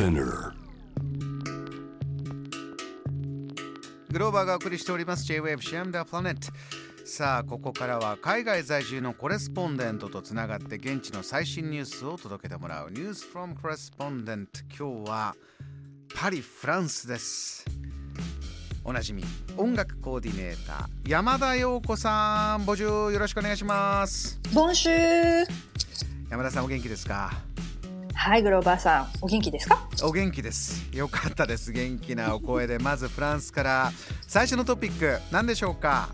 Spinner. グローバーがお送りしております。J-Wave シアムダプラネットさあここからは海外在住のコレスポンデントとつながって現地の最新ニュースを届けてもらう。ニュースフロムコレスポンデント今日はパリフランスです。おなじみ音楽コーディネーター山田陽子さん。ボジューよろしくお願いします。ボンシュー山田さんお元気ですか？はいグローバーさんお元気ですか？お元気です。よかったです。元気なお声でまずフランスから最初のトピック何でしょうか？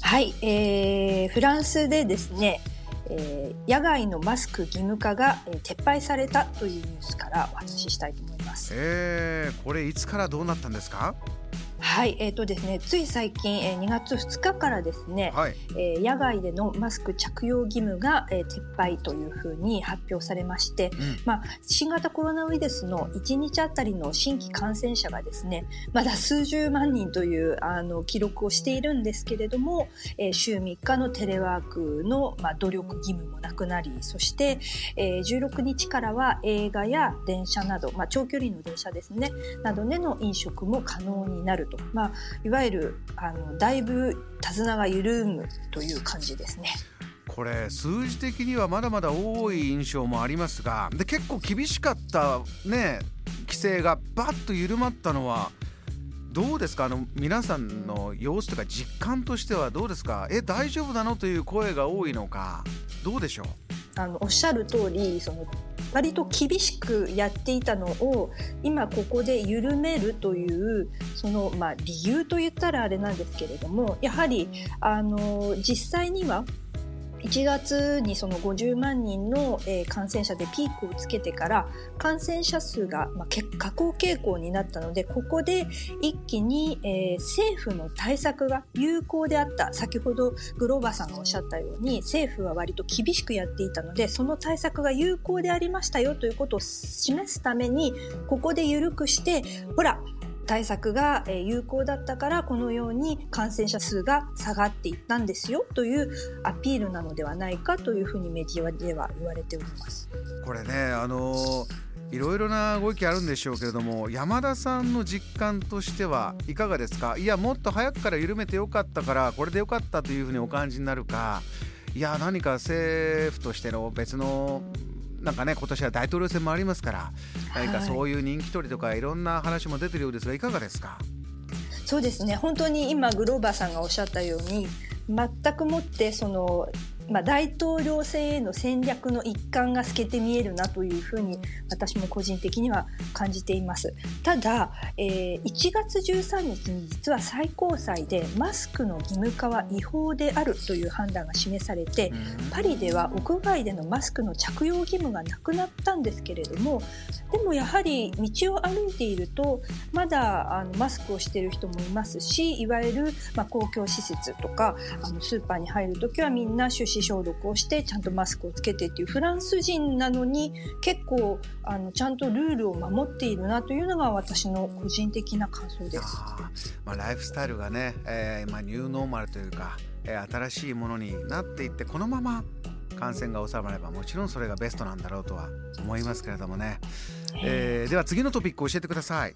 はい、えー、フランスでですね、えー、野外のマスク義務化が、えー、撤廃されたというニュースからお話ししたいと思います。えー、これいつからどうなったんですか？はい、えーとですね、つい最近、えー、2月2日からですね、はい、えー、野外でのマスク着用義務が、えー、撤廃というふうに発表されまして、うん、まあ、新型コロナウイルスの1日あたりの新規感染者がですねまだ数十万人というあの記録をしているんですけれども、えー、週3日のテレワークの、まあ、努力義務もなくなりそして、えー、16日からは映画や電車など、まあ、長距離の電車ですねなどでの飲食も可能になると、まあ、いわゆるあのだいぶ手綱が緩むという感じですね。これ数字的にはまだまだ多い印象もありますがで結構厳しかったね規制がバッと緩まったのはどうですか？あの皆さんの様子とか実感としてはどうですか？え大丈夫なの？という声が多いのかどうでしょう？あのおっしゃる通りその割と厳しくやっていたのを今ここで緩めるというその、まあ、理由と言ったらあれなんですけれどもやはりあの実際には1月にその50万人の、感染者でピークをつけてから感染者数が、下降傾向になったのでここで一気に、政府の対策が有効であった先ほどグローバーさんがおっしゃったように政府は割と厳しくやっていたのでその対策が有効でありましたよということを示すためにここで緩くしてほら対策が有効だったからこのように感染者数が下がっていったんですよというアピールなのではないかというふうにメディアでは言われております。これねあのいろいろなご意見あるんでしょうけれども山田さんの実感としてはいかがですか？いやもっと早くから緩めてよかったからこれでよかったというふうにお感じになるかいや何か政府としての別のなんかね今年は大統領選もありますから何かそういう人気取りとかいろんな話も出てるようですがいかがですか？そうですね。本当に今グローバーさんがおっしゃったように全くもってそのまあ、大統領選への戦略の一環が透けて見えるなというふうに私も個人的には感じています。ただ、えー、1月13日に実は最高裁でマスクの義務化は違法であるという判断が示されてパリでは屋外でのマスクの着用義務がなくなったんですけれどもでもやはり道を歩いているとまだあのマスクをしている人もいますしいわゆる、まあ、公共施設とかあのスーパーに入る時はみんな手指消毒をしてちゃんとマスクをつけてっていうフランス人なのに結構あのちゃんとルールを守っているなというのが私の個人的な感想です。まあ、ライフスタイルがね、えーまあ、ニューノーマルというか、えー、新しいものになっていってこのまま感染が収まればもちろんそれがベストなんだろうとは思いますけれどもね、えー、では次のトピックを教えてください。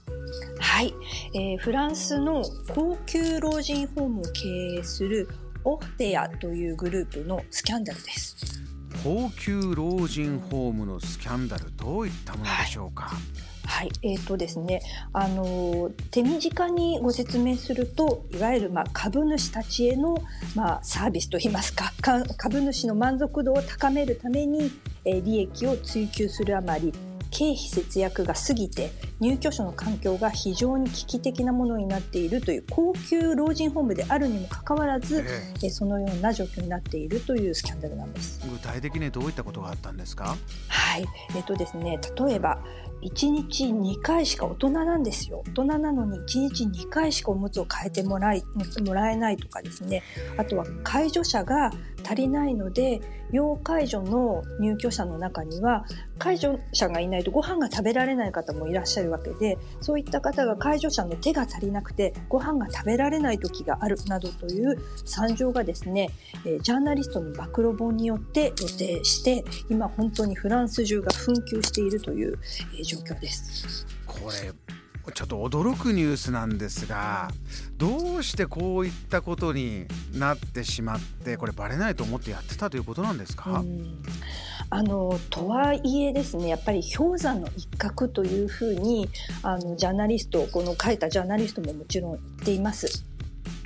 はい、えー、フランスの高級老人ホームを経営するオフェアというグループのスキャンダルです。高級老人ホームのスキャンダルどういったものでしょうか、はい。はい、えーとですね、あの手短にご説明するといわゆる、まあ、株主たちへの、まあ、サービスといいますか株主の満足度を高めるために、えー、利益を追求するあまり経費節約が過ぎて入居者の環境が非常に危機的なものになっているという高級老人ホームであるにもかかわらず、えー、そのような状況になっているというスキャンダルなんです。具体的にどういったことがあったんですか？はい。えっ、ー、とですね例えば1日2回しか大人なんですよ。大人なのに1日2回しかおむつを変えてもらいもらえないとかですね。あとは介助者が足りないので要介助の入居者の中には介助者がいないとご飯が食べられない方もいらっしゃるわけでそういった方が介助者の手が足りなくてご飯が食べられない時があるなどという惨状がですねジャーナリストの暴露本によって予定して今本当にフランス中が紛糾しているという状況です。これちょっと驚くニュースなんですがどうしてこういったことになってしまってこれバレないと思ってやってたということなんですか？あのとはいえですねやっぱり氷山の一角というふうにあのジャーナリストこの書いたジャーナリストももちろん言っています。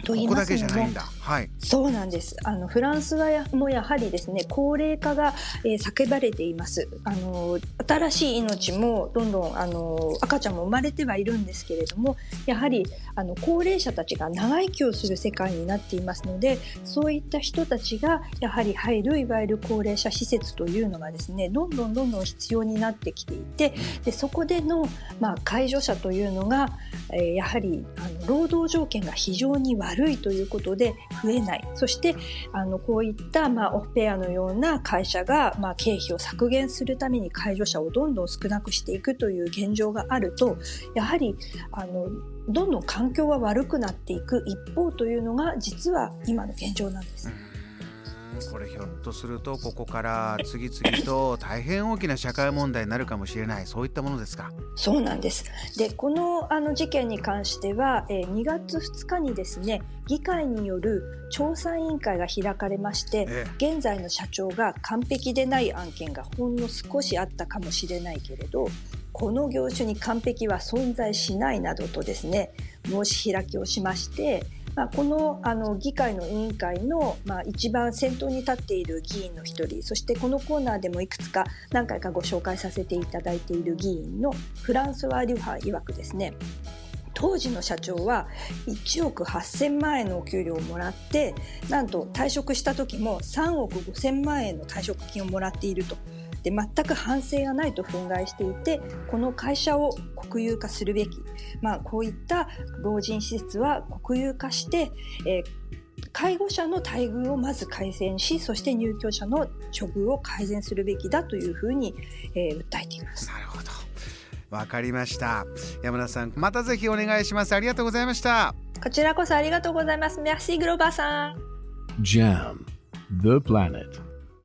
と言いますのも、はい、そうなんです。あのフランスはやもやはりですね高齢化が、えー、叫ばれています。あの新しい命もどんどんあの赤ちゃんも生まれてはいるんですけれどもやはりあの高齢者たちが長生きをする世界になっていますのでそういった人たちがやはり入るいわゆる高齢者施設というのがですねどんどんどんどん必要になってきていてでそこでの、まあ、介助者というのが、えー、やはりあの労働条件が非常に悪いということで増えないそしてあのこういった、まあ、オフペアのような会社が、まあ、経費を削減するために介助者をどんどん少なくしていくという現状があるとやはりあのどんどん環境は悪くなっていく一方というのが実は今の現状なんです。これひょっとするとここから次々と大変大きな社会問題になるかもしれない。そういったものですか？そうなんです。でこのあの事件に関しては、えー、2月2日にですね議会による調査委員会が開かれまして、ええ、現在の社長が完璧でない案件がほんの少しあったかもしれないけれどこの業種に完璧は存在しないなどとですね申し開きをしましてまあ、このあの議会の委員会の、まあ、一番先頭に立っている議員の一人そしてこのコーナーでもいくつか何回かご紹介させていただいている議員のフランスワ・デュハ曰くですね当時の社長は1億8000万円のお給料をもらってなんと退職した時も3億5000万円の退職金をもらっていると。で全く反省がないと憤慨していてこの会社を国有化するべき、まあ、こういった老人施設は国有化して、えー介護者の待遇をまず改善しそして入居者の処遇を改善するべきだというふうに、えー、訴えています。なるほど。わかりました。山田さんまたぜひお願いします。ありがとうございました。こちらこそありがとうございます。Merci グローバーさん。JAM The Planet